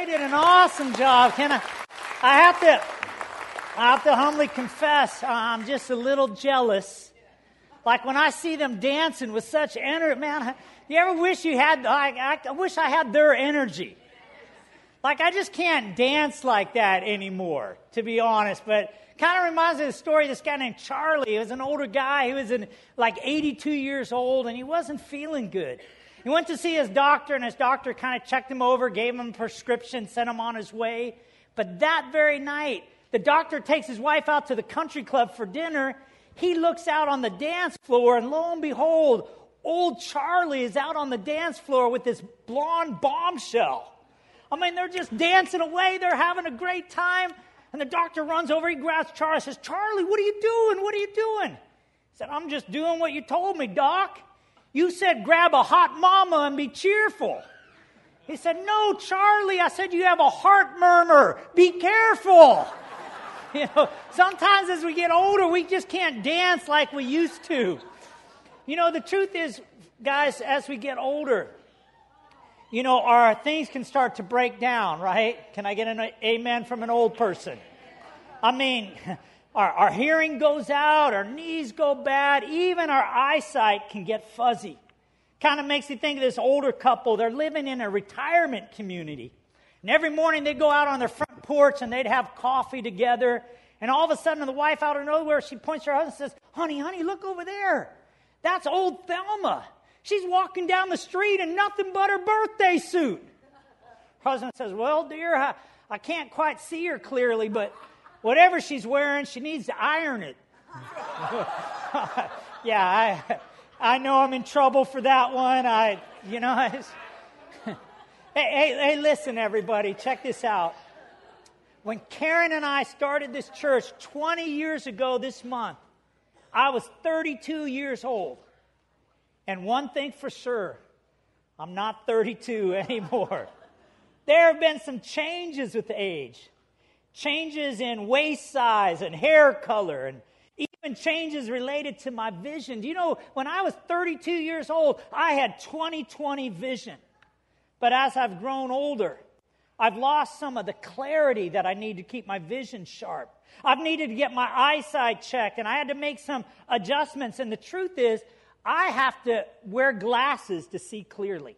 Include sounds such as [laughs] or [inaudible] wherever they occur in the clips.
they did an awesome job. Can I? I have to. I have to humbly confess, uh, I'm just a little jealous. Like when I see them dancing with such energy, man. You ever wish you had? I, I wish I had their energy. Like I just can't dance like that anymore, to be honest. But kind of reminds me of the story of this guy named Charlie. He was an older guy. He was in, like 82 years old, and he wasn't feeling good. He went to see his doctor, and his doctor kind of checked him over, gave him a prescription, sent him on his way. But that very night, the doctor takes his wife out to the country club for dinner. He looks out on the dance floor, and lo and behold, old Charlie is out on the dance floor with this blonde bombshell. I mean, they're just dancing away. They're having a great time. And the doctor runs over. He grabs Charlie says, Charlie, what are you doing? What are you doing? He said, I'm just doing what you told me, Doc. You said grab a hot mama and be cheerful. He said, No, Charlie. I said, You have a heart murmur. Be careful. [laughs] You know, sometimes as we get older, we just can't dance like we used to. You know, the truth is, guys, as we get older, you know, our things can start to break down, right? Can I get an amen from an old person? I mean, [laughs] our, our hearing goes out, our knees go bad, even our eyesight can get fuzzy. Kind of makes you think of this older couple. They're living in a retirement community. And every morning they'd go out on their front porch and they'd have coffee together. And all of a sudden, the wife out of nowhere, she points to her husband and says, Honey, honey, look over there. That's old Thelma. She's walking down the street in nothing but her birthday suit. Her husband says, Well, dear, I, I can't quite see her clearly, but whatever she's wearing, she needs to iron it. [laughs] yeah, I, I know I'm in trouble for that one. I, you know, [laughs] hey, hey, hey, listen, everybody, check this out. When Karen and I started this church 20 years ago this month, I was 32 years old. And one thing for sure, I'm not 32 [laughs] anymore. there have been some changes with age changes in waist size and hair color and even changes related to my vision. Do you know, when I was 32 years old, I had 20/20 vision. But as I've grown older, I've lost some of the clarity that I need to keep my vision sharp. I've needed to get my eyesight checked, and I had to make some adjustments. And the truth is, I have to wear glasses to see clearly.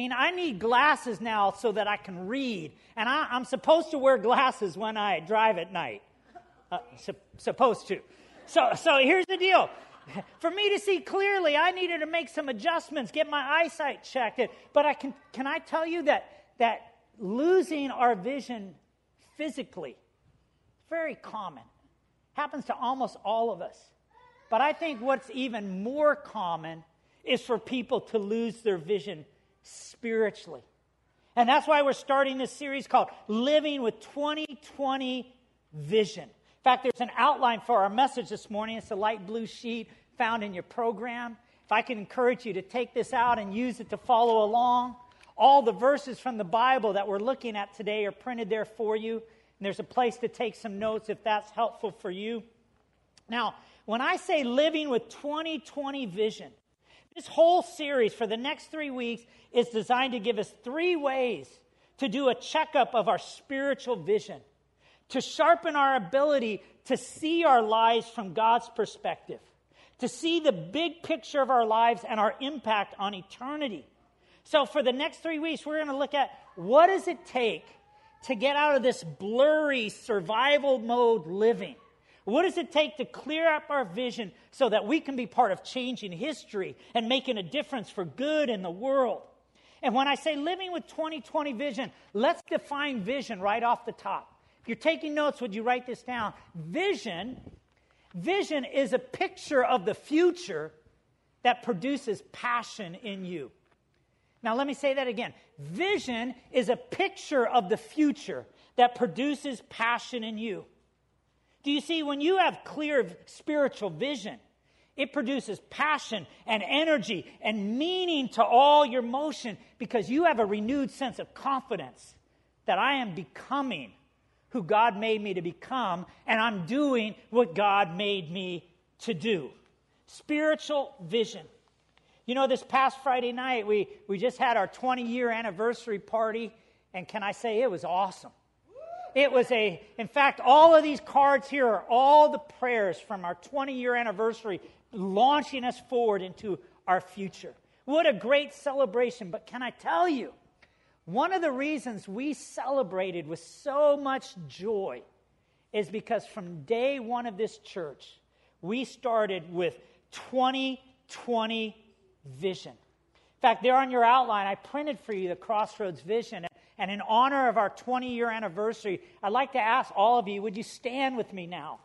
I mean, I need glasses now so that I can read. And I, am supposed to wear glasses when I drive at night. Uh, su- supposed to. So, so here's the deal. [laughs] For me to see clearly, I needed to make some adjustments, get my eyesight checked. But I can, can I tell you that, that losing our vision physically, very common, happens to almost all of us. But I think what's even more common is for people to lose their vision spiritually. And that's why we're starting this series called Living with 2020 Vision. In fact, there's an outline for our message this morning. It's a light blue sheet found in your program. If I can encourage you to take this out and use it to follow along, all the verses from the Bible that we're looking at today are printed there for you. And there's a place to take some notes if that's helpful for you. Now, when I say living with 2020 vision, this whole series for the next three weeks is designed to give us three ways to do a checkup of our spiritual vision, to sharpen our ability to see our lives from God's perspective, to see the big picture of our lives and our impact on eternity. So, for the next three weeks, we're going to look at what does it take to get out of this blurry survival mode living what does it take to clear up our vision so that we can be part of changing history and making a difference for good in the world? And when I say living with 2020 vision, let's define vision right off the top. If you're taking notes, would you write this down? Vision, vision is a picture of the future that produces passion in you. Now, let me say that again. Vision is a picture of the future that produces passion in you. Do you see, when you have clear spiritual vision, it produces passion and energy and meaning to all your motion because you have a renewed sense of confidence that I am becoming who God made me to become and I'm doing what God made me to do. Spiritual vision. You know, this past Friday night, we, we just had our 20 year anniversary party And can I say it was awesome? It was a, in fact, all of these cards here are all the prayers from our 20 year anniversary launching us forward into our future. What a great celebration. But can I tell you, one of the reasons we celebrated with so much joy is because from day one of this church, we started with 2020 vision. In fact, there on your outline, I printed for you the Crossroads vision. And in honor of our 20 year anniversary, I'd like to ask all of you would you stand with me now?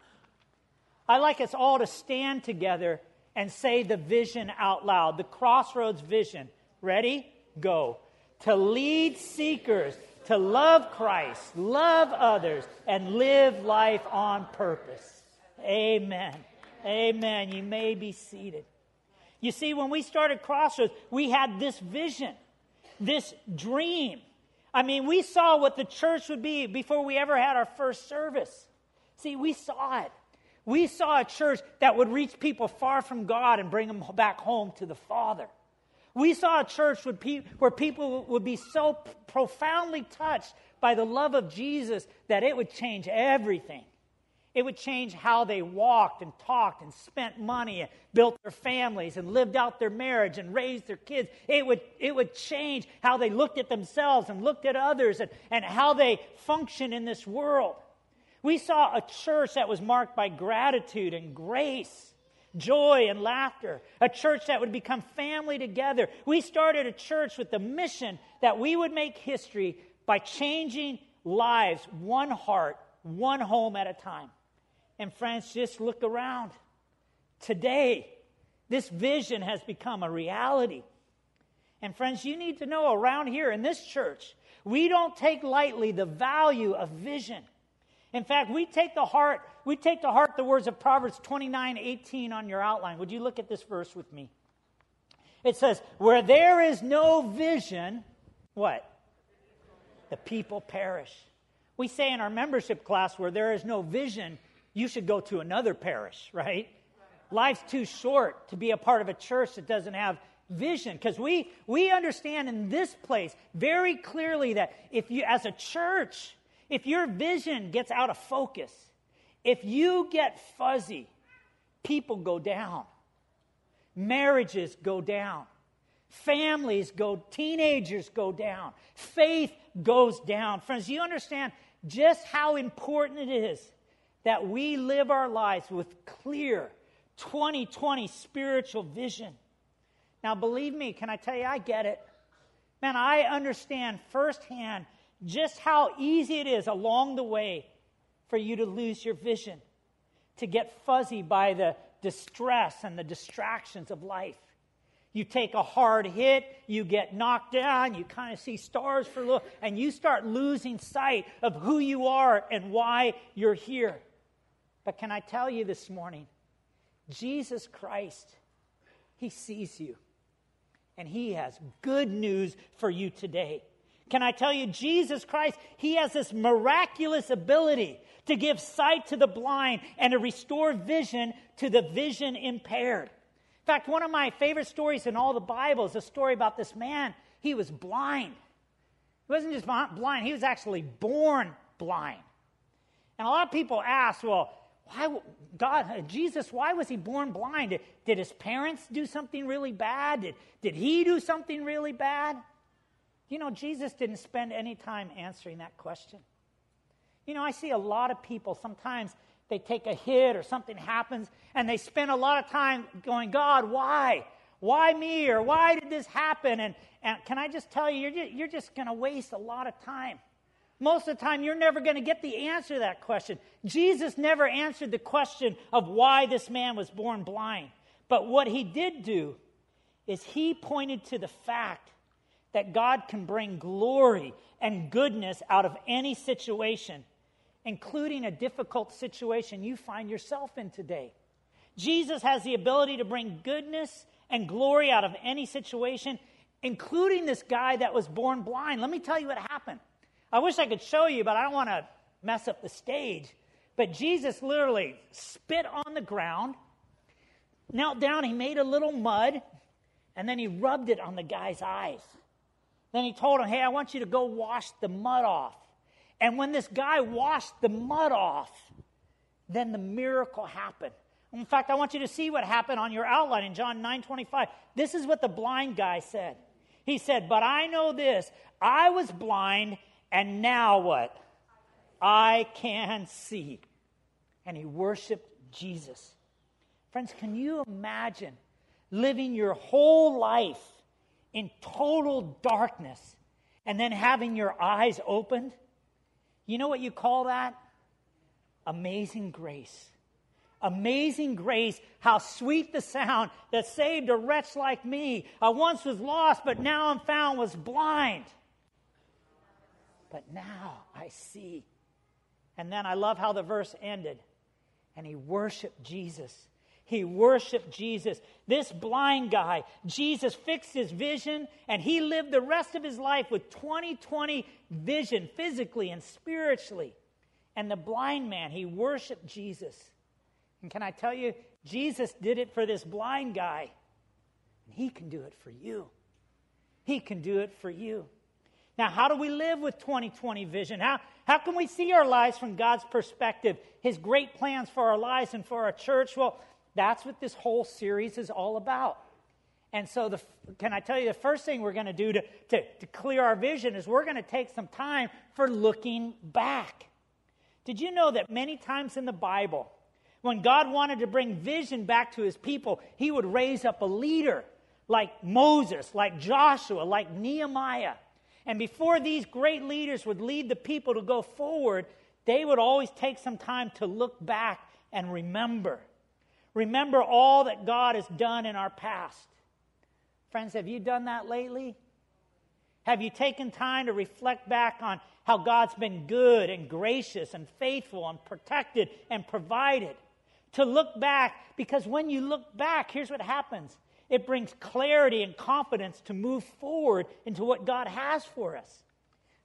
I'd like us all to stand together and say the vision out loud the Crossroads vision. Ready? Go. To lead seekers to love Christ, love others, and live life on purpose. Amen. Amen. You may be seated. You see, when we started Crossroads, we had this vision, this dream I mean, we saw what the church would be before we ever had our first service. See, we saw it. We saw a church that would reach people far from God and bring them back home to the Father. We saw a church where people would be so profoundly touched by the love of Jesus that it would change everything. It would change how they walked and talked and spent money and built their families and lived out their marriage and raised their kids. It would, it would change how they looked at themselves and looked at others and, and how they function in this world. We saw a church that was marked by gratitude and grace, joy and laughter, a church that would become family together. We started a church with the mission that we would make history by changing lives one heart, one home at a time. And friends, just look around. Today, this vision has become a reality. And friends, you need to know around here in this church, we don't take lightly the value of vision. In fact, we take the heart, we take to heart the words of Proverbs 29, 18 on your outline. Would you look at this verse with me? It says, Where there is no vision, what? The people perish. We say in our membership class, where there is no vision, you should go to another parish, right? Life's too short to be a part of a church that doesn't have vision. Because we we understand in this place very clearly that if you as a church if your vision gets out of focus if you get fuzzy people go down. Marriages go down. Families go teenagers go down. Faith goes down. Friends you understand just how important it is that we live our lives with clear 2020 spiritual vision. Now, believe me, can I tell you, I get it. Man, I understand firsthand just how easy it is along the way for you to lose your vision, to get fuzzy by the distress and the distractions of life. You take a hard hit, you get knocked down, you kind of see stars for a little, and you start losing sight of who you are and why you're here. But can I tell you this morning, Jesus Christ, He sees you. And He has good news for you today. Can I tell you, Jesus Christ, He has this miraculous ability to give sight to the blind and to restore vision to the vision impaired. In fact, one of my favorite stories in all the Bible is a story about this man. He was blind. He wasn't just blind, he was actually born blind. And a lot of people ask, well, why, God, Jesus, why was he born blind? Did, his parents do something really bad? Did, did he do something really bad? You know, Jesus didn't spend any time answering that question. You know, I see a lot of people, sometimes they take a hit or something happens, and they spend a lot of time going, God, why? Why me? Or why did this happen? And, and can I just tell you, you're just, you're just going to waste a lot of time. Most of the time, you're never going to get the answer to that question. Jesus never answered the question of why this man was born blind. But what he did do is he pointed to the fact that God can bring glory and goodness out of any situation, including a difficult situation you find yourself in today. Jesus has the ability to bring goodness and glory out of any situation, including this guy that was born blind. Let me tell you what happened. I wish I could show you, but I don't want to mess up the stage. But Jesus literally spit on the ground, knelt down, he made a little mud, and then he rubbed it on the guy's eyes. Then he told him, Hey, I want you to go wash the mud off. And when this guy washed the mud off, then the miracle happened. In fact, I want you to see what happened on your outline in John 9 25. This is what the blind guy said. He said, But I know this I was blind, and now what? I can see. And he worshiped Jesus. Friends, can you imagine living your whole life in total darkness and then having your eyes opened? You know what you call that? Amazing grace. Amazing grace, how sweet the sound that saved a wretch like me. I once was lost, but now I'm found, was blind. But now I see. And then I love how the verse ended. And he worshiped Jesus. He worshiped Jesus. This blind guy, Jesus fixed his vision and he lived the rest of his life with 20/20 vision physically and spiritually. And the blind man, he worshiped Jesus. And can I tell you, Jesus did it for this blind guy. And he can do it for you. He can do it for you. Now, how do we live with 2020 vision? How, how can we see our lives from God's perspective, His great plans for our lives and for our church? Well, that's what this whole series is all about. And so, the, can I tell you the first thing we're going to do to, to, to clear our vision is we're going to take some time for looking back. Did you know that many times in the Bible, when God wanted to bring vision back to his people, he would raise up a leader like Moses, like Joshua, like Nehemiah. And before these great leaders would lead the people to go forward, they would always take some time to look back and remember. Remember all that God has done in our past. Friends, have you done that lately? Have you taken time to reflect back on how God's been good and gracious and faithful and protected and provided? To look back, because when you look back, here's what happens it brings clarity and confidence to move forward into what God has for us.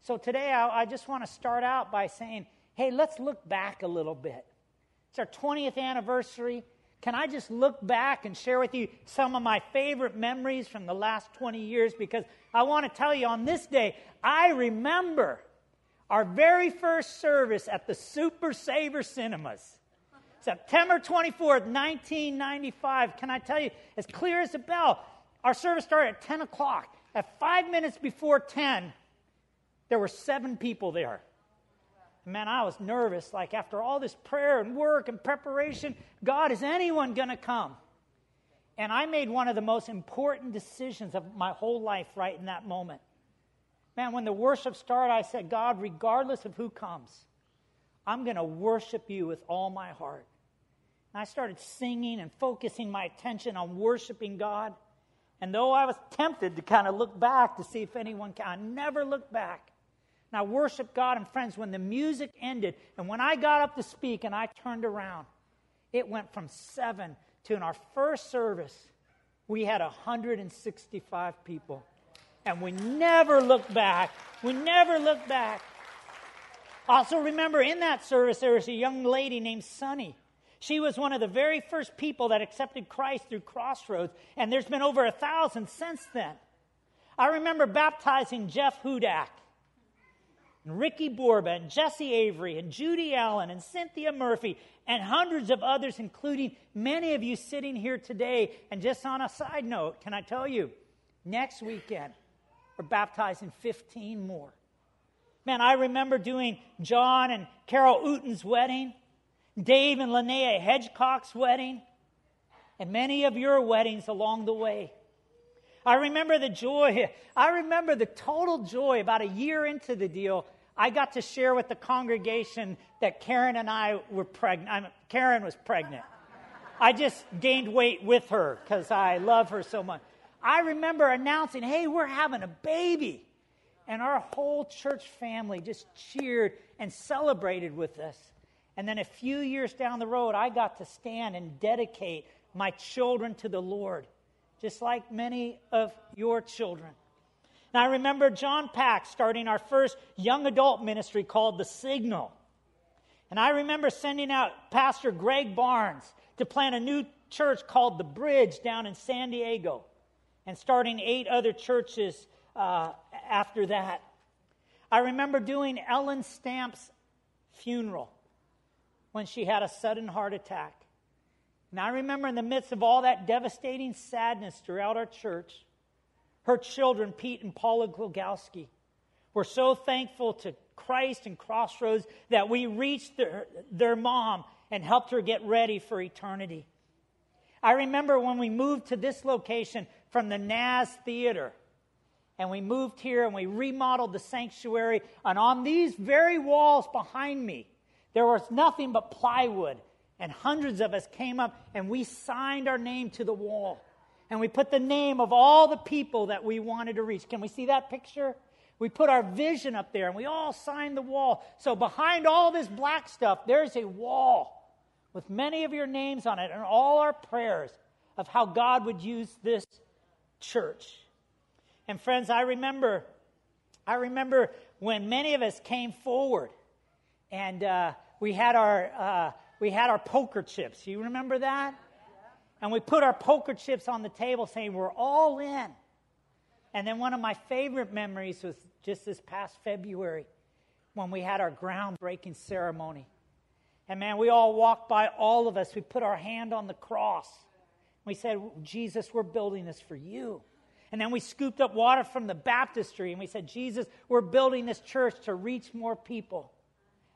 So today, I, I just want to start out by saying, hey, let's look back a little bit. It's our 20th anniversary. Can I just look back and share with you some of my favorite memories from the last 20 years? Because I want to tell you on this day, I remember our very first service at the Super Saver Cinemas. September 24th, 1995. Can I tell you, as clear as a bell, our service started at 10 o'clock. At five minutes before 10, there were seven people there. Man, I was nervous. Like, after all this prayer and work and preparation, God, is anyone going to come? And I made one of the most important decisions of my whole life right in that moment. Man, when the worship started, I said, God, regardless of who comes, I'm going to worship you with all my heart. And I started singing and focusing my attention on worshiping God. And though I was tempted to kind of look back to see if anyone can, I never looked back. And I worshiped God and friends when the music ended. And when I got up to speak and I turned around, it went from seven to in our first service, we had 165 people. And we never looked back. We never looked back. Also, remember in that service, there was a young lady named Sunny. She was one of the very first people that accepted Christ through Crossroads, and there's been over a thousand since then. I remember baptizing Jeff Hudak, and Ricky Borba, and Jesse Avery, and Judy Allen, and Cynthia Murphy, and hundreds of others, including many of you sitting here today. And just on a side note, can I tell you, next weekend, we're baptizing 15 more. Man, I remember doing John and Carol Uten's wedding. Dave and Linnea Hedgecock's wedding, and many of your weddings along the way. I remember the joy. I remember the total joy about a year into the deal. I got to share with the congregation that Karen and I were pregnant. Karen was pregnant. I just gained weight with her because I love her so much. I remember announcing, hey, we're having a baby. And our whole church family just cheered and celebrated with us. And then a few years down the road, I got to stand and dedicate my children to the Lord, just like many of your children. Now, I remember John Pack starting our first young adult ministry called The Signal. And I remember sending out Pastor Greg Barnes to plant a new church called The Bridge down in San Diego and starting eight other churches uh, after that. I remember doing Ellen Stamp's funeral when she had a sudden heart attack. And I remember in the midst of all that devastating sadness throughout our church, her children, Pete and Paula Glogowski, were so thankful to Christ and Crossroads that we reached their, their mom and helped her get ready for eternity. I remember when we moved to this location from the Naz Theater, and we moved here and we remodeled the sanctuary, and on these very walls behind me, there was nothing but plywood, and hundreds of us came up and we signed our name to the wall. And we put the name of all the people that we wanted to reach. Can we see that picture? We put our vision up there and we all signed the wall. So behind all this black stuff, there's a wall with many of your names on it and all our prayers of how God would use this church. And friends, I remember, I remember when many of us came forward and uh, we had our uh, we had our poker chips. You remember that? And we put our poker chips on the table, saying we're all in. And then one of my favorite memories was just this past February when we had our groundbreaking ceremony. And man, we all walked by, all of us. We put our hand on the cross. We said, Jesus, we're building this for you. And then we scooped up water from the baptistry and we said, Jesus, we're building this church to reach more people.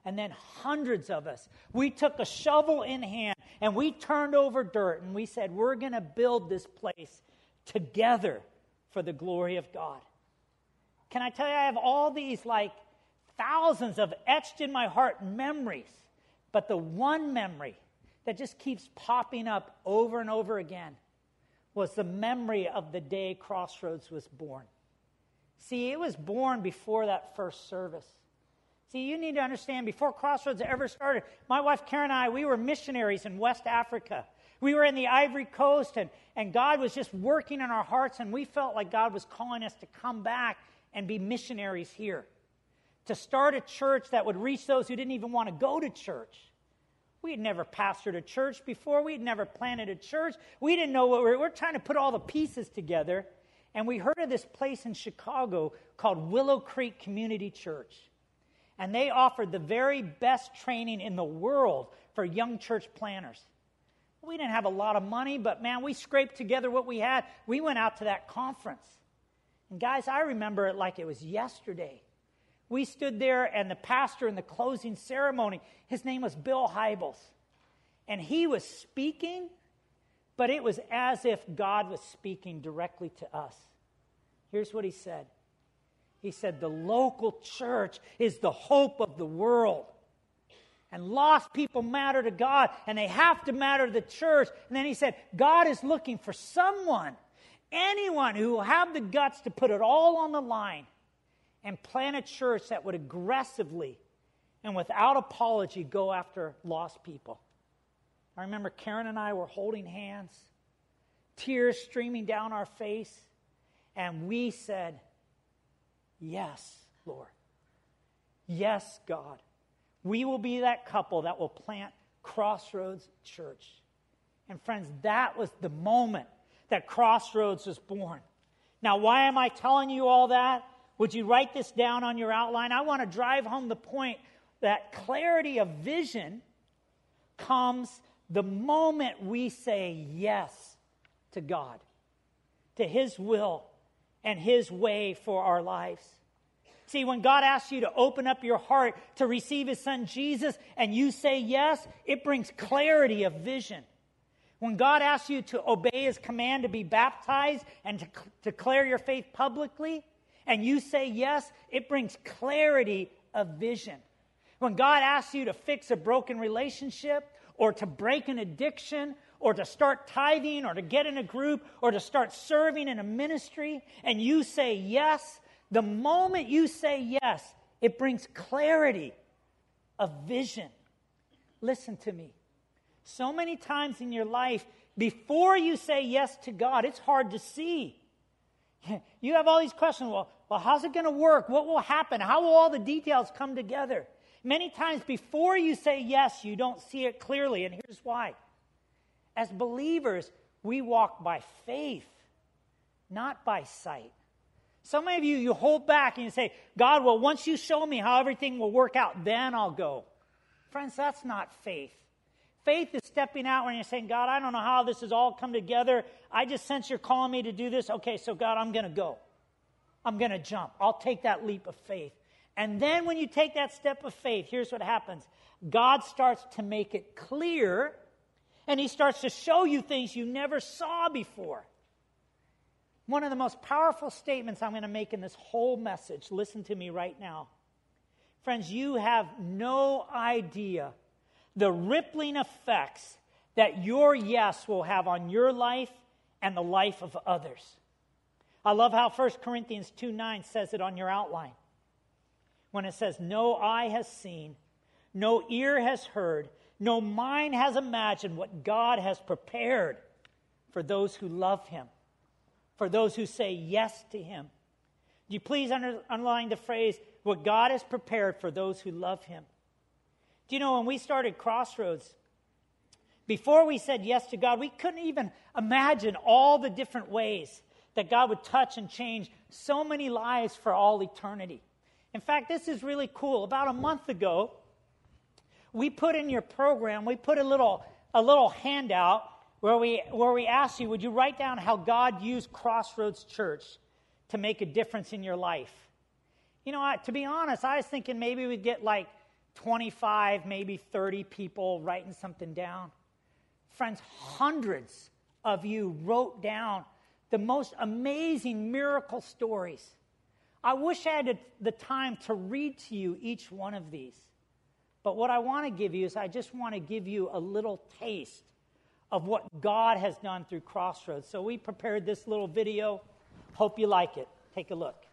And then hundreds of us, we took a shovel in hand and we turned over dirt and we said, we're going to build this place together for the glory of God. Can I tell you, I have all these like thousands of etched in my heart memories, but the one memory that just keeps popping up over and over again was the memory of the day Crossroads was born. See, it was born before that first service. See, you need to understand before Crossroads ever started, my wife Karen and I, we were missionaries in West Africa. We were in the Ivory Coast, and, and God was just working in our hearts, and we felt like God was calling us to come back and be missionaries here. To start a church that would reach those who didn't even want to go to church. We had never pastored a church before. We had never planted a church. We didn't know what we were. We're trying to put all the pieces together. And we heard of this place in Chicago called Willow Creek Community Church. And they offered the very best training in the world for young church planners. We didn't have a lot of money, but man, we scraped together what we had. We went out to that conference. And guys, I remember it like it was yesterday. We stood there, and the pastor in the closing ceremony, his name was Bill Hybels. And he was speaking, but it was as if God was speaking directly to us. Here's what he said He said, The local church is the hope of the world. And lost people matter to God, and they have to matter to the church. And then he said, God is looking for someone anyone who will have the guts to put it all on the line and plant a church that would aggressively and without apology go after lost people. I remember Karen and I were holding hands, tears streaming down our face, and we said, Yes, Lord. Yes, God. We will be that couple that will plant Crossroads Church. And friends, that was the moment that Crossroads was born. Now, why am I telling you all that? Would you write this down on your outline? I want to drive home the point that clarity of vision comes the moment we say yes to God, to His will and His way for our lives. See, when God asks you to open up your heart to receive His Son Jesus and you say yes, it brings clarity of vision. When God asks you to obey his command to be baptized and to declare your faith publicly, and you say yes, it brings clarity of vision. When God asks you to fix a broken relationship, or to break an addiction, or to start tithing, or to get in a group, or to start serving in a ministry, and you say yes, the moment you say yes, it brings clarity of vision. Listen to me. So many times in your life, before you say yes to God, it's hard to see. [laughs] You have all these questions. Well, well how's it going to work? What will happen? How will all the details come together? Many times before you say yes, you don't see it clearly. And here's why. As believers, we walk by faith, not by sight. Some of you, you hold back and you say, God, well, once you show me how everything will work out, then I'll go. Friends, that's not faith. Faith is stepping out when you're saying, God, I don't know how this has all come together. I just sense you're calling me to do this. Okay, so God, I'm going to go. I'm going to jump. I'll take that leap of faith. And then when you take that step of faith, here's what happens God starts to make it clear, and He starts to show you things you never saw before. One of the most powerful statements I'm going to make in this whole message, listen to me right now. Friends, you have no idea the rippling effects that your yes will have on your life and the life of others. I love how 1 Corinthians 2 9 says it on your outline. When it says, No eye has seen, no ear has heard, no mind has imagined what God has prepared for those who love him for those who say yes to him. Do you please under, underline the phrase, what God has prepared for those who love him? Do you know when we started Crossroads, before we said yes to God, we couldn't even imagine all the different ways that God would touch and change so many lives for all eternity. In fact, this is really cool. About a month ago, we put in your program, we put a little, a little handout where we, where we asked you, would you write down how God used Crossroads Church to make a difference in your life? You know, I, to be honest, I was thinking maybe we'd get like 25, maybe 30 people writing something down. Friends, hundreds of you wrote down the most amazing miracle stories. I wish I had the time to read to you each one of these. But what I want to give you is I just want to give you a little taste of what God has done through Crossroads. So we prepared this little video. Hope you like it. Take a look.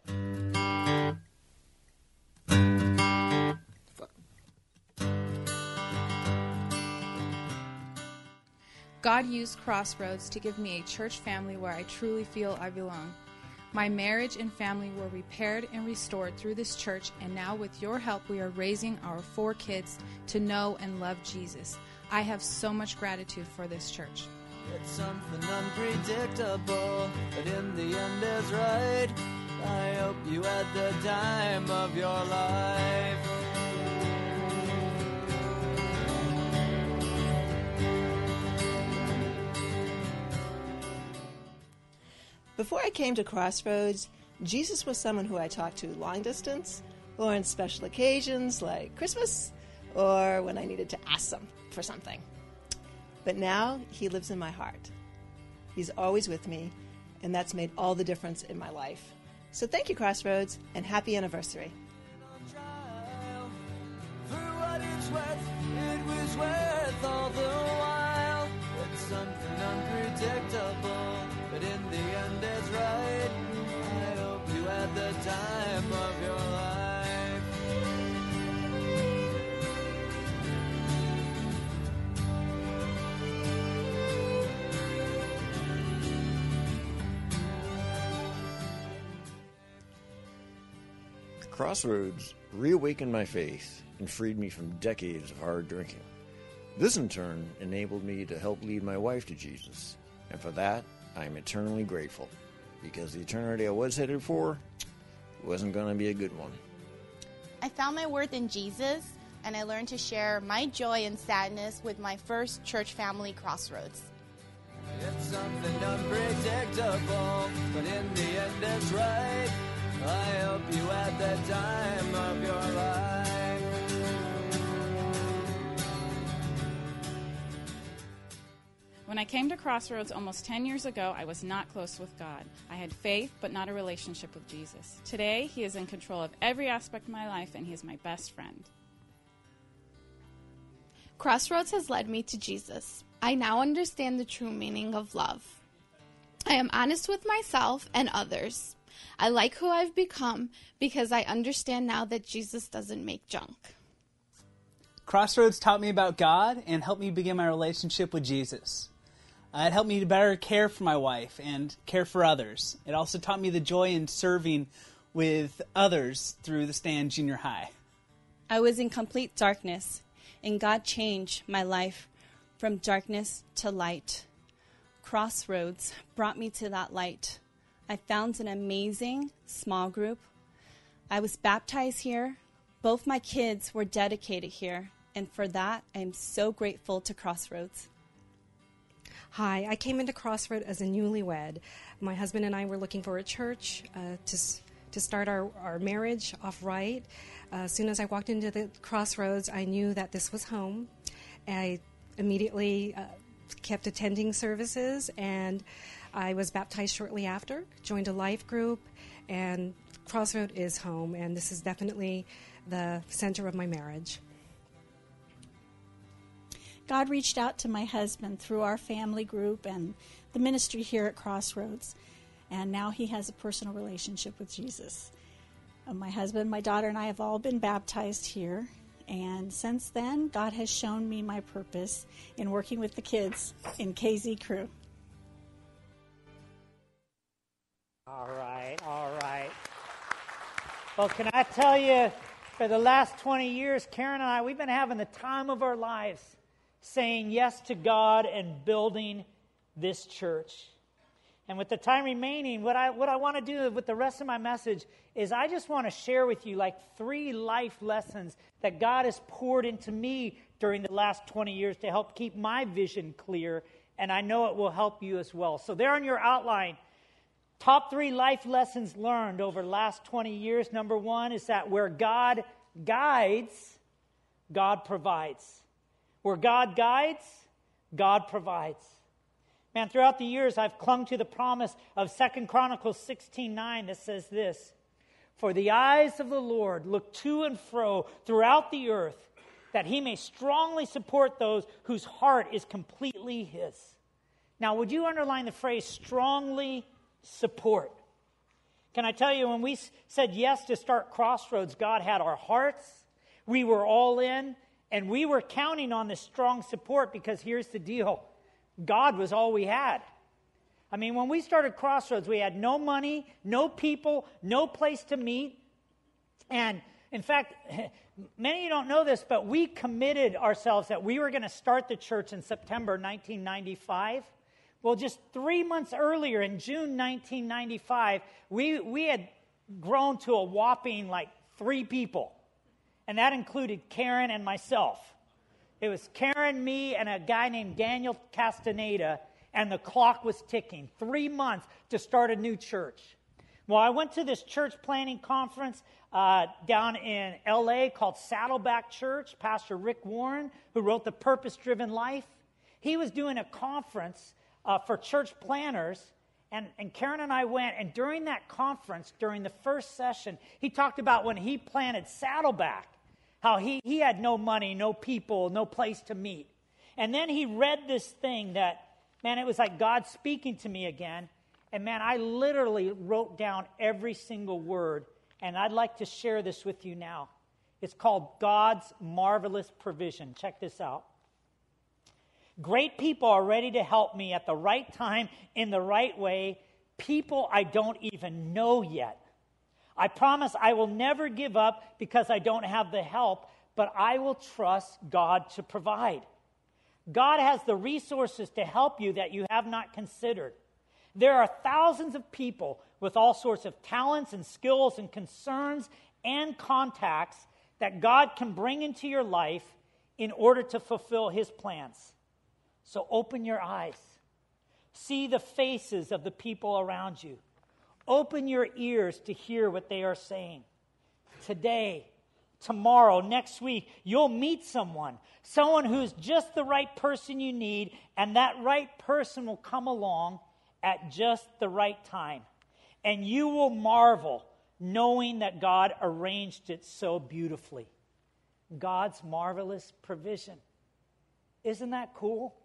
God used Crossroads to give me a church family where I truly feel I belong. My marriage and family were repaired and restored through this church, and now with your help, we are raising our four kids to know and love Jesus. I have so much gratitude for this church. It's something unpredictable, but in the end is right. I hope you had the time of your life. Before I came to Crossroads, Jesus was someone who I talked to long distance or on special occasions like Christmas or when I needed to ask them for something. But now he lives in my heart. He's always with me, and that's made all the difference in my life. So thank you, Crossroads, and happy anniversary. Time of your life. Crossroads reawakened my faith and freed me from decades of hard drinking. This, in turn, enabled me to help lead my wife to Jesus, and for that, I am eternally grateful, because the eternity I was headed for wasn't going to be a good one. I found my worth in Jesus, and I learned to share my joy and sadness with my first church family, Crossroads. It's something unpredictable, but in the end it's right. I hope you had the time of your life. When I came to Crossroads almost 10 years ago, I was not close with God. I had faith, but not a relationship with Jesus. Today, He is in control of every aspect of my life, and He is my best friend. Crossroads has led me to Jesus. I now understand the true meaning of love. I am honest with myself and others. I like who I've become because I understand now that Jesus doesn't make junk. Crossroads taught me about God and helped me begin my relationship with Jesus. Uh, it helped me to better care for my wife and care for others. It also taught me the joy in serving with others through the stand junior high. I was in complete darkness, and God changed my life from darkness to light. Crossroads brought me to that light. I found an amazing small group. I was baptized here. Both my kids were dedicated here, and for that, I am so grateful to Crossroads. Hi, I came into Crossroad as a newlywed. My husband and I were looking for a church uh, to, to start our, our marriage off right. Uh, as soon as I walked into the Crossroads, I knew that this was home. I immediately uh, kept attending services and I was baptized shortly after, joined a life group, and Crossroad is home, and this is definitely the center of my marriage. God reached out to my husband through our family group and the ministry here at Crossroads, and now he has a personal relationship with Jesus. Uh, my husband, my daughter, and I have all been baptized here, and since then, God has shown me my purpose in working with the kids in KZ Crew. All right, all right. Well, can I tell you, for the last 20 years, Karen and I, we've been having the time of our lives saying yes to God and building this church. And with the time remaining, what I, what I want to do with the rest of my message is I just want to share with you like three life lessons that God has poured into me during the last 20 years to help keep my vision clear. And I know it will help you as well. So, there on your outline, Top three life lessons learned over last 20 years. Number one is that where God guides, God provides. Where God guides, God provides. Man, throughout the years, I've clung to the promise of Second Chronicles 16 9 that says this For the eyes of the Lord look to and fro throughout the earth, that he may strongly support those whose heart is completely his. Now, would you underline the phrase strongly support. Can I tell you, when we said yes to start Crossroads, God had our hearts, we were all in, and we were counting on this strong support because here's the deal God was all we had. I mean, when we started Crossroads, we had no money, no people, no place to meet. And in fact, [laughs] many of you don't know this, but we committed ourselves that we were going to start the church in September 1995. Well, just three months earlier, in June 1995, we, we had grown to a whopping like three people. And that included Karen and myself. It was Karen, me, and a guy named Daniel Castaneda, and the clock was ticking. Three months to start a new church. Well, I went to this church planning conference uh, down in LA called Saddleback Church. Pastor Rick Warren, who wrote The Purpose Driven Life, he was doing a conference uh, for church planners. And, and Karen and I went, and during that conference, during the first session, he talked about when he planted Saddleback, how he, he had no money, no people, no place to meet. And then he read this thing that, man, it was like God speaking to me again. And man, I literally wrote down every single word, and I'd like to share this with you now. It's called God's Marvelous Provision. Check this out. Great people are ready to help me at the right time, in the right way. People I don't even know yet. I promise I will never give up because I don't have the help, but I will trust God to provide. God has the resources to help you that you have not considered. There are thousands of people with all sorts of talents and skills and concerns and contacts that God can bring into your life in order to fulfill his plans. So open your eyes. See the faces of the people around you. Open your ears to hear what they are saying. Today, tomorrow, next week, you'll meet someone, someone who's just the right person you need, and that right person will come along at just the right time. And you will marvel knowing that God arranged it so beautifully. God's marvelous provision. Isn't that cool?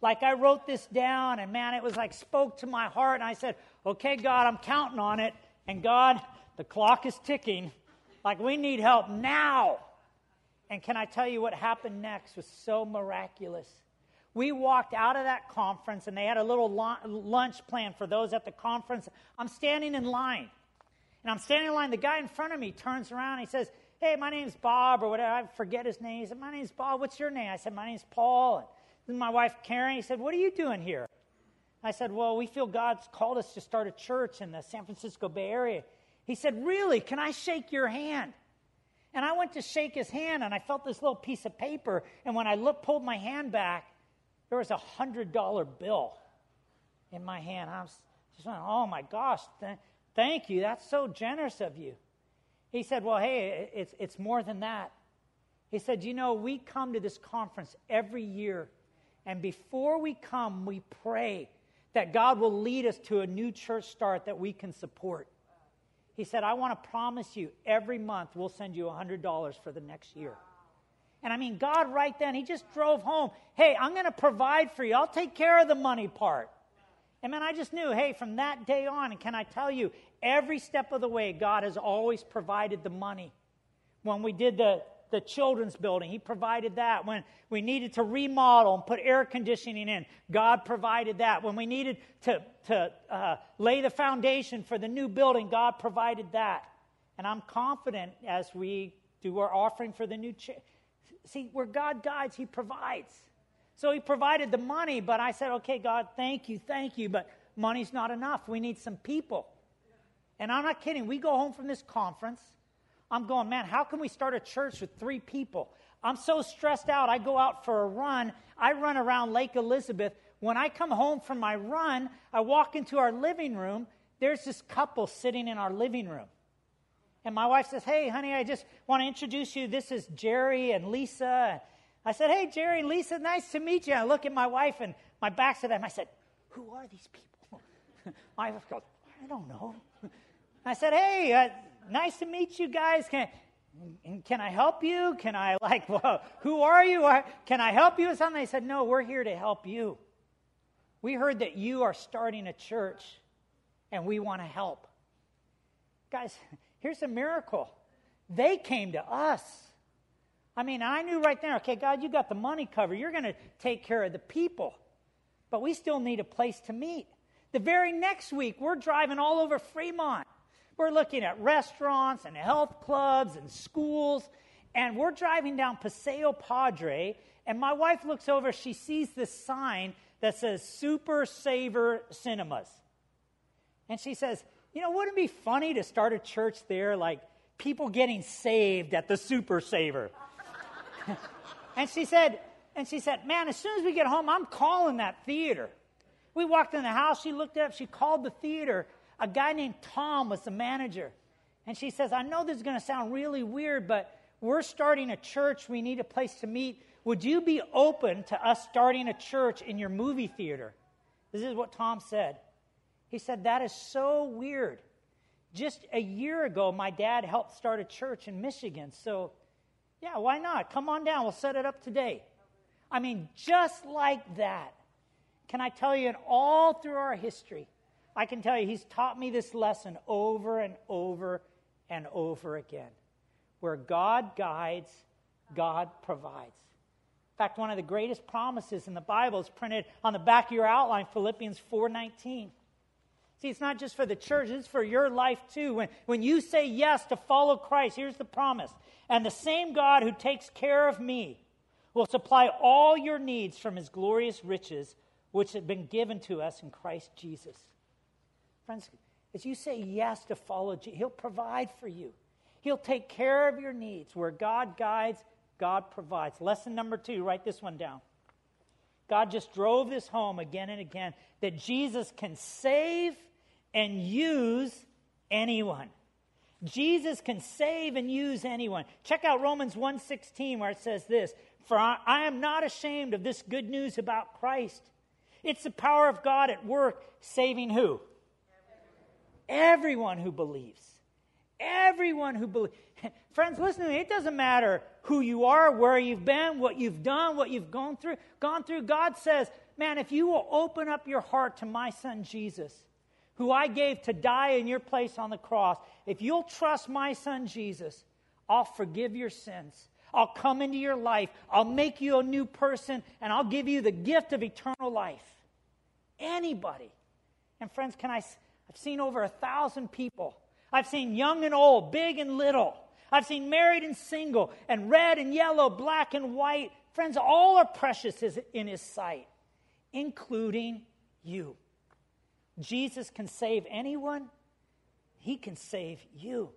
Like I wrote this down, and man, it was like spoke to my heart, and I said, Okay, God, I'm counting on it. And God, the clock is ticking. Like we need help now. And can I tell you what happened next was so miraculous. We walked out of that conference, and they had a little lunch plan for those at the conference. I'm standing in line. And I'm standing in line. The guy in front of me turns around. he says, Hey, my name's Bob, or whatever. I forget his name. He said, My name's Bob. What's your name? I said, My name's Paul. And my wife, Karen. He said, What are you doing here? I said, Well, we feel God's called us to start a church in the San Francisco Bay Area. He said, Really? Can I shake your hand? And I went to shake his hand and I felt this little piece of paper. And when I looked, pulled my hand back, there was a $100 bill in my hand. I was just went, Oh my gosh, th- thank you. That's so generous of you. He said, Well, hey, it's, it's more than that. He said, You know, we come to this conference every year, and before we come, we pray that God will lead us to a new church start that we can support. He said, I want to promise you every month we'll send you $100 for the next year. And I mean, God, right then, He just drove home. Hey, I'm going to provide for you. I'll take care of the money part. And man, I just knew, hey, from that day on, and can I tell you, every step of the way, God has always provided the money. When we did the the children's building. He provided that. When we needed to remodel and put air conditioning in, God provided that. When we needed to, to uh, lay the foundation for the new building, God provided that. And I'm confident as we do our offering for the new church. See, where God guides, He provides. So He provided the money, but I said, okay, God, thank you, thank you, but money's not enough. We need some people. And I'm not kidding. We go home from this conference I'm going, man, how can we start a church with three people? I'm so stressed out. I go out for a run. I run around Lake Elizabeth. When I come home from my run, I walk into our living room. There's this couple sitting in our living room. And my wife says, Hey, honey, I just want to introduce you. This is Jerry and Lisa. I said, Hey, Jerry Lisa, nice to meet you. I look at my wife and my back to them. I said, Who are these people? [laughs] my wife goes, I don't know. [laughs] I said, Hey, uh, nice to meet you guys. Can, can I help you? Can I, like, [laughs] who are you? Can I help you with something? They said, No, we're here to help you. We heard that you are starting a church and we want to help. Guys, [laughs] here's a miracle. They came to us. I mean, I knew right there, okay, God, you got the money covered. You're going to take care of the people. But we still need a place to meet. The very next week, we're driving all over Fremont. We're looking at restaurants and health clubs and schools. And we're driving down Paseo Padre. And my wife looks over, she sees this sign that says Super Saver Cinemas. And she says, You know, wouldn't it be funny to start a church there, like people getting saved at the Super Saver? [laughs] and she said, and she said, Man, as soon as we get home, I'm calling that theater. We walked in the house, she looked up, she called the theater, a guy named Tom was the manager. And she says, I know this is going to sound really weird, but we're starting a church. We need a place to meet. Would you be open to us starting a church in your movie theater? This is what Tom said. He said, That is so weird. Just a year ago, my dad helped start a church in Michigan. So, yeah, why not? Come on down. We'll set it up today. I mean, just like that. Can I tell you, in all through our history, I can tell you, he's taught me this lesson over and over and over again. Where God guides, God provides. In fact, one of the greatest promises in the Bible is printed on the back of your outline, Philippians 4:19. See, it's not just for the church, it's for your life too. When, when you say yes to follow Christ, here's the promise. And the same God who takes care of me will supply all your needs from his glorious riches, which have been given to us in Christ Jesus. Friends, as you say yes to follow Jesus, He'll provide for you. He'll take care of your needs. Where God guides, God provides. Lesson number two, write this one down. God just drove this home again and again that Jesus can save and use anyone. Jesus can save and use anyone. Check out Romans 1:16 where it says this, "For I am not ashamed of this good news about Christ. It's the power of God at work saving who? Everyone who believes. Everyone who believes. [laughs] Friends, listen to me. It doesn't matter who you are, where you've been, what you've done, what you've gone through. Gone through. God says, man, if you will open up your heart to my son Jesus, who I gave to die in your place on the cross, if you'll trust my son Jesus, I'll forgive your sins. I'll come into your life. I'll make you a new person, and I'll give you the gift of eternal life. Anybody. And friends, can I I've seen over a thousand people. I've seen young and old, big and little. I've seen married and single, and red and yellow, black and white. Friends, all are precious in His sight, including you. Jesus can save anyone, he can save you.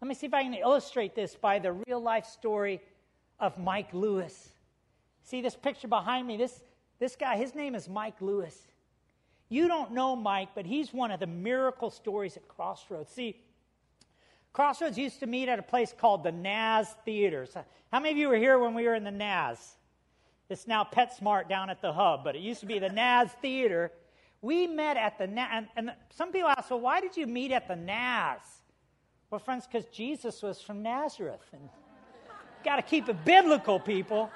Let me see if I can illustrate this by the real life story of Mike Lewis. See this picture behind me? This, this guy, his name is Mike Lewis. You don't know Mike, but he's one of the miracle stories at Crossroads. See, Crossroads used to meet at a place called the Naz Theaters. How many of you were here when we were in the Naz? It's now PetSmart down at the hub, but it used to be the Naz Theater. We met at the Naz, and, and some people ask, well, why did you meet at the Naz? Well, friends, because Jesus was from Nazareth, and got to keep it biblical, people.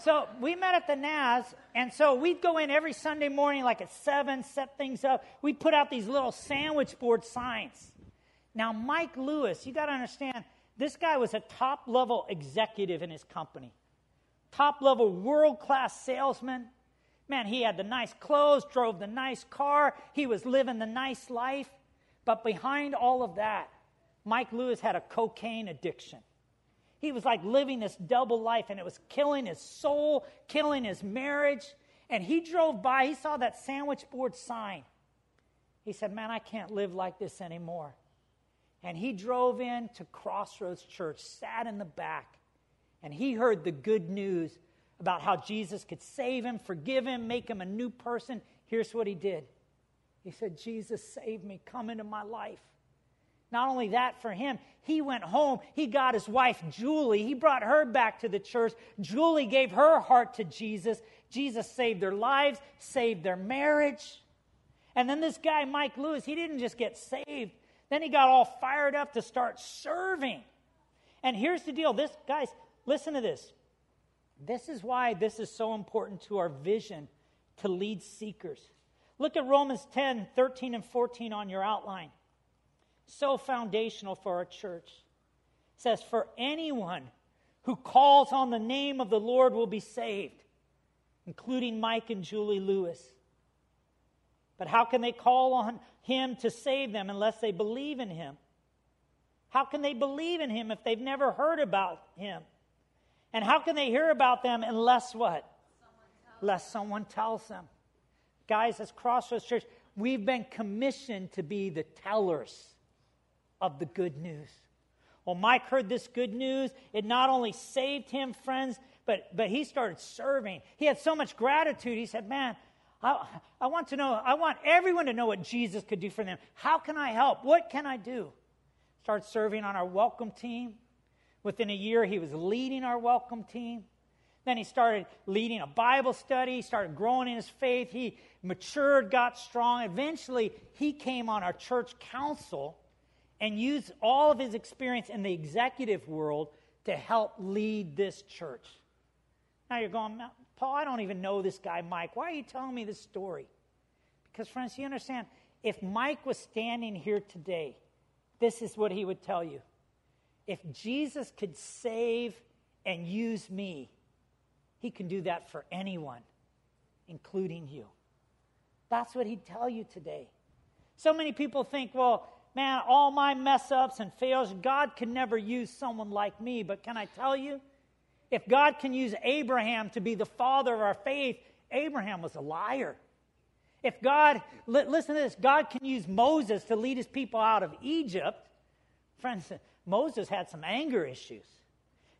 So we met at the Naz, and so we'd go in every Sunday morning, like at seven, set things up. We'd put out these little sandwich board signs. Now, Mike Lewis, you got to understand, this guy was a top level executive in his company, top level world class salesman. Man, he had the nice clothes, drove the nice car, he was living the nice life. But behind all of that, Mike Lewis had a cocaine addiction. He was like living this double life, and it was killing his soul, killing his marriage. And he drove by, he saw that sandwich board sign. He said, Man, I can't live like this anymore. And he drove in to Crossroads Church, sat in the back, and he heard the good news about how Jesus could save him, forgive him, make him a new person. Here's what he did He said, Jesus, save me, come into my life. Not only that for him, he went home. He got his wife, Julie. He brought her back to the church. Julie gave her heart to Jesus. Jesus saved their lives, saved their marriage. And then this guy, Mike Lewis, he didn't just get saved, then he got all fired up to start serving. And here's the deal this, guys, listen to this. This is why this is so important to our vision to lead seekers. Look at Romans 10, 13, and 14 on your outline so foundational for our church. It says, For anyone who calls on the name of the Lord will be saved, including Mike and Julie Lewis. But how can they call on him to save them unless they believe in him? How can they believe in him if they've never heard about him? And how can they hear about them unless what? Unless someone tells them. Guys, as Crossroads Church, we've been commissioned to be the tellers of the good news. Well, Mike heard this good news. It not only saved him, friends, but, but he started serving. He had so much gratitude. He said, Man, I, I want to know, I want everyone to know what Jesus could do for them. How can I help? What can I do? Started serving on our welcome team. Within a year, he was leading our welcome team. Then he started leading a Bible study, he started growing in his faith. He matured, got strong. Eventually, he came on our church council and use all of his experience in the executive world to help lead this church. Now you're going, Paul, I don't even know this guy, Mike. Why are you telling me this story? Because, friends, you understand, if Mike was standing here today, this is what he would tell you. If Jesus could save and use me, he can do that for anyone, including you. That's what he'd tell you today. So many people think, well, man, all my mess ups and fails, God can never use someone like me. But can I tell you, if God can use Abraham to be the father of our faith, Abraham was a liar. If God, listen to this, God can use Moses to lead his people out of Egypt. Friends, Moses had some anger issues.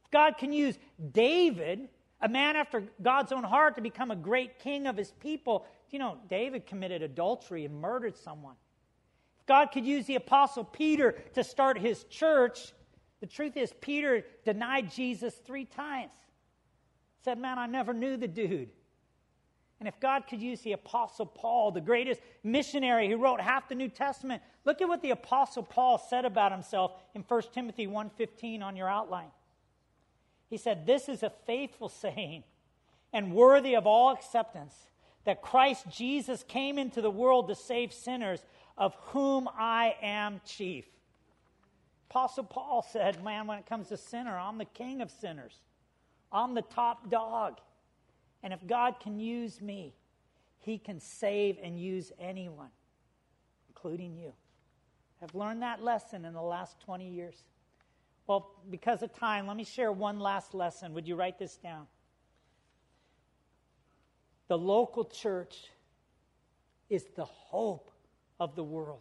If God can use David, a man after God's own heart, to become a great king of his people, you know, David committed adultery and murdered someone. God could use the Apostle Peter to start his church, the truth is, Peter denied Jesus three times. Said, Man, I never knew the dude. And if God could use the Apostle Paul, the greatest missionary who wrote half the New Testament, look at what the Apostle Paul said about himself in 1 Timothy 1.15 on your outline. He said, This is a faithful saying and worthy of all acceptance that Christ Jesus came into the world to save sinners, of whom I am chief. Apostle Paul said, Man, when it comes to sinner, I'm the king of sinners. I'm the top dog. And if God can use me, he can save and use anyone, including you. I've learned that lesson in the last 20 years. Well, because of time, let me share one last lesson. Would you write this down? The local church is the hope of the world.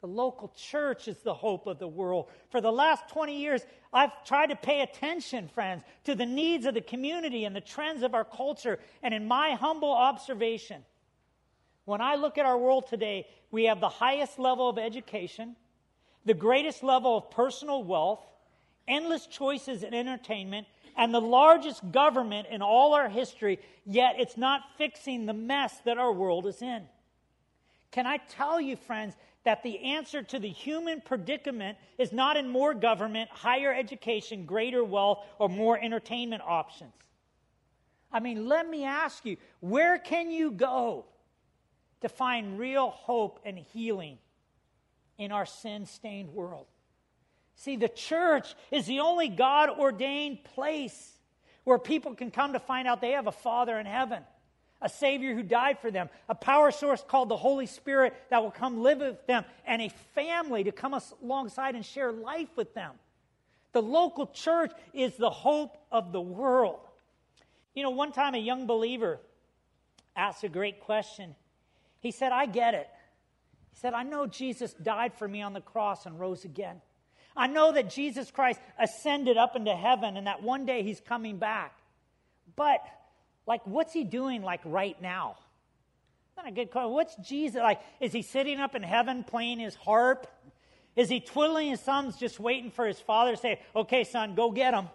The local church is the hope of the world. For the last 20 years, I've tried to pay attention, friends, to the needs of the community and the trends of our culture. And in my humble observation, when I look at our world today, we have the highest level of education, the greatest level of personal wealth, endless choices in entertainment, and the largest government in all our history, yet it's not fixing the mess that our world is in. Can I tell you, friends, that the answer to the human predicament is not in more government, higher education, greater wealth, or more entertainment options. I mean, let me ask you where can you go to find real hope and healing in our sin stained world? See, the church is the only God ordained place where people can come to find out they have a Father in heaven a Savior who died for them, a power source called the Holy Spirit that will come live with them, and a family to come alongside and share life with them. The local church is the hope of the world. You know, one time a young believer asked a great question. He said, I get it. He said, I know Jesus died for me on the cross and rose again. I know that Jesus Christ ascended up into heaven and that one day he's coming back. But like, what's he doing, like, right now? Not a good question. What's Jesus like? Is he sitting up in heaven playing his harp? Is he twiddling his thumbs just waiting for his father to say, okay, son, go get him?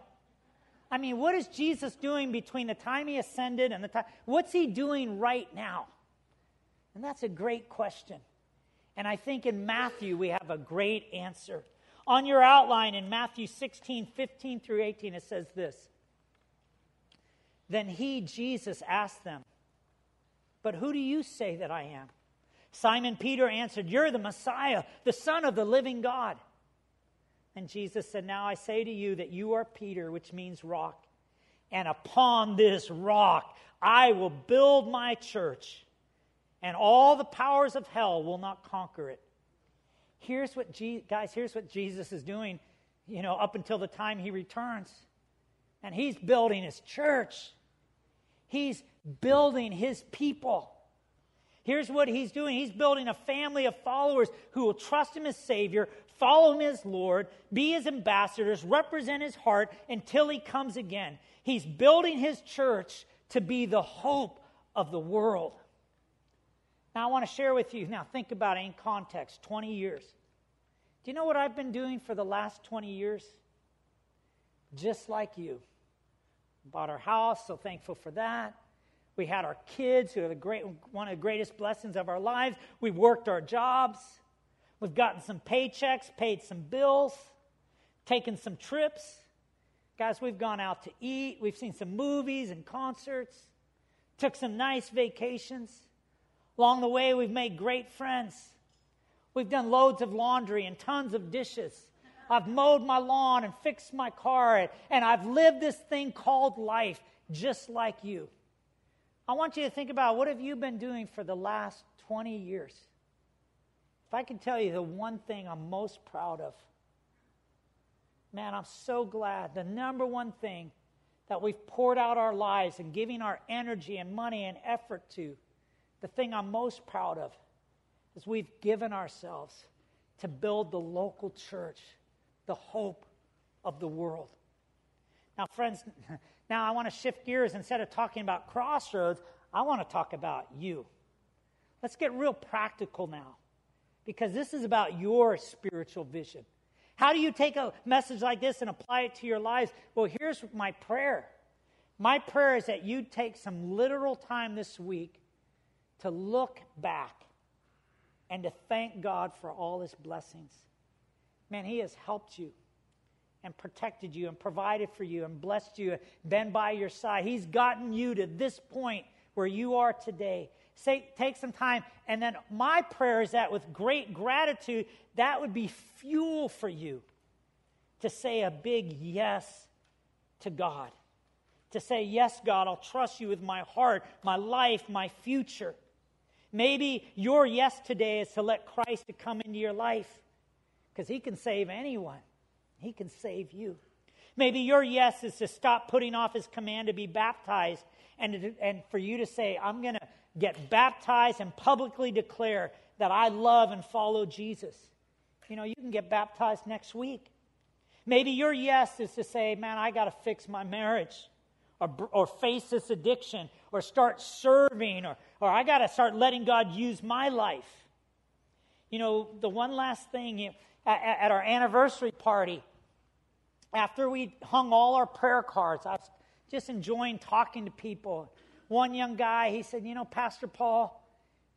I mean, what is Jesus doing between the time he ascended and the time? What's he doing right now? And that's a great question. And I think in Matthew we have a great answer. On your outline in Matthew 16, 15 through 18, it says this then he, Jesus, asked them, But who do you say that I am? Simon Peter answered, You're the Messiah, the Son of the living God. And Jesus said, Now I say to you that you are Peter, which means rock. And upon this rock I will build my church, and all the powers of hell will not conquer it. Here's what, Je- guys, here's what Jesus is doing, you know, up until the time he returns. And he's building his church. He's building his people. Here's what he's doing he's building a family of followers who will trust him as Savior, follow him as Lord, be his ambassadors, represent his heart until he comes again. He's building his church to be the hope of the world. Now, I want to share with you, now think about it in context 20 years. Do you know what I've been doing for the last 20 years? Just like you bought our house, so thankful for that. We had our kids, who are the great, one of the greatest blessings of our lives. We worked our jobs. We've gotten some paychecks, paid some bills, taken some trips. Guys, we've gone out to eat. We've seen some movies and concerts, took some nice vacations. Along the way, we've made great friends. We've done loads of laundry and tons of dishes. I've mowed my lawn and fixed my car, and I've lived this thing called life just like you. I want you to think about what have you been doing for the last 20 years? If I can tell you the one thing I'm most proud of, man, I'm so glad. The number one thing that we've poured out our lives and giving our energy and money and effort to, the thing I'm most proud of is we've given ourselves to build the local church the hope of the world. Now, friends, [laughs] now I want to shift gears. Instead of talking about crossroads, I want to talk about you. Let's get real practical now because this is about your spiritual vision. How do you take a message like this and apply it to your lives? Well, here's my prayer. My prayer is that you take some literal time this week to look back and to thank God for all his blessings. Man, He has helped you and protected you and provided for you and blessed you, and been by your side. He's gotten you to this point where you are today. Say, take some time. And then my prayer is that with great gratitude, that would be fuel for you to say a big yes to God. To say, Yes, God, I'll trust you with my heart, my life, my future. Maybe your yes today is to let Christ to come into your life because he can save anyone. He can save you. Maybe your yes is to stop putting off his command to be baptized and, and for you to say, I'm going to get baptized and publicly declare that I love and follow Jesus. You know, you can get baptized next week. Maybe your yes is to say, man, I got to fix my marriage or, or face this addiction or start serving or, or I got to start letting God use my life. You know, the one last thing you, at, our anniversary party, after we hung all our prayer cards, I was just enjoying talking to people. One young guy, he said, You know, Pastor Paul,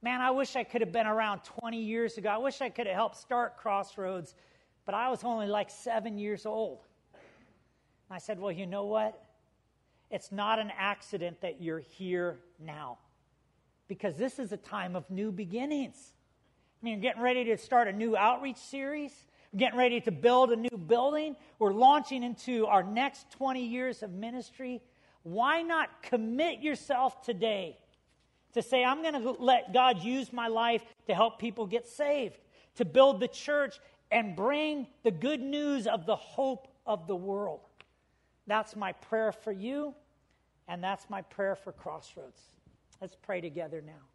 man, I wish I could have been around 20 years ago. I wish I could have helped start Crossroads, but I was only like seven years old. I said, Well, you know what? It's not an accident that you're here now because this is a time of new beginnings. I mean, you're getting ready to start a new outreach series. We're getting ready to build a new building. We're launching into our next 20 years of ministry. Why not commit yourself today to say, I'm going to let God use my life to help people get saved, to build the church and bring the good news of the hope of the world? That's my prayer for you, and that's my prayer for Crossroads. Let's pray together now.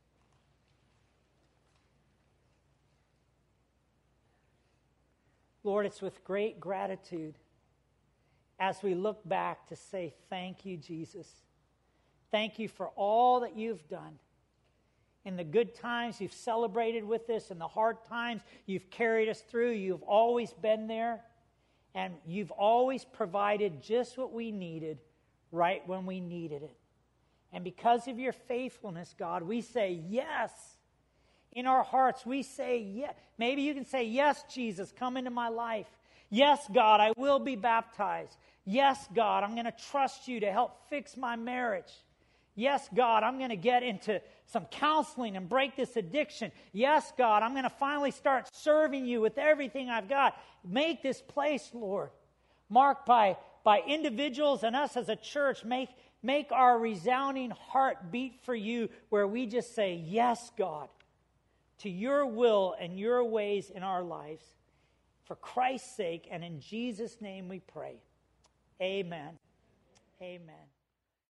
Lord, it's with great gratitude as we look back to say, Thank you, Jesus. Thank you for all that you've done. In the good times, you've celebrated with us. In the hard times, you've carried us through. You've always been there. And you've always provided just what we needed right when we needed it. And because of your faithfulness, God, we say yes in our hearts, we say, yes. Maybe you can say, Yes, Jesus, come into my life. Yes, God, I will be baptized. Yes, God, I'm going to trust you to help fix my marriage. Yes, God, I'm going to get into some counseling and break this addiction. Yes, God, I'm going to finally start serving you with everything I've got. Make this place, Lord, marked by, by individuals and us as a church. Make, make our resounding heart beat for you where we just say, Yes, God to your will and your ways in our lives. For Christ's sake and in Jesus' name we pray. Amen. Amen.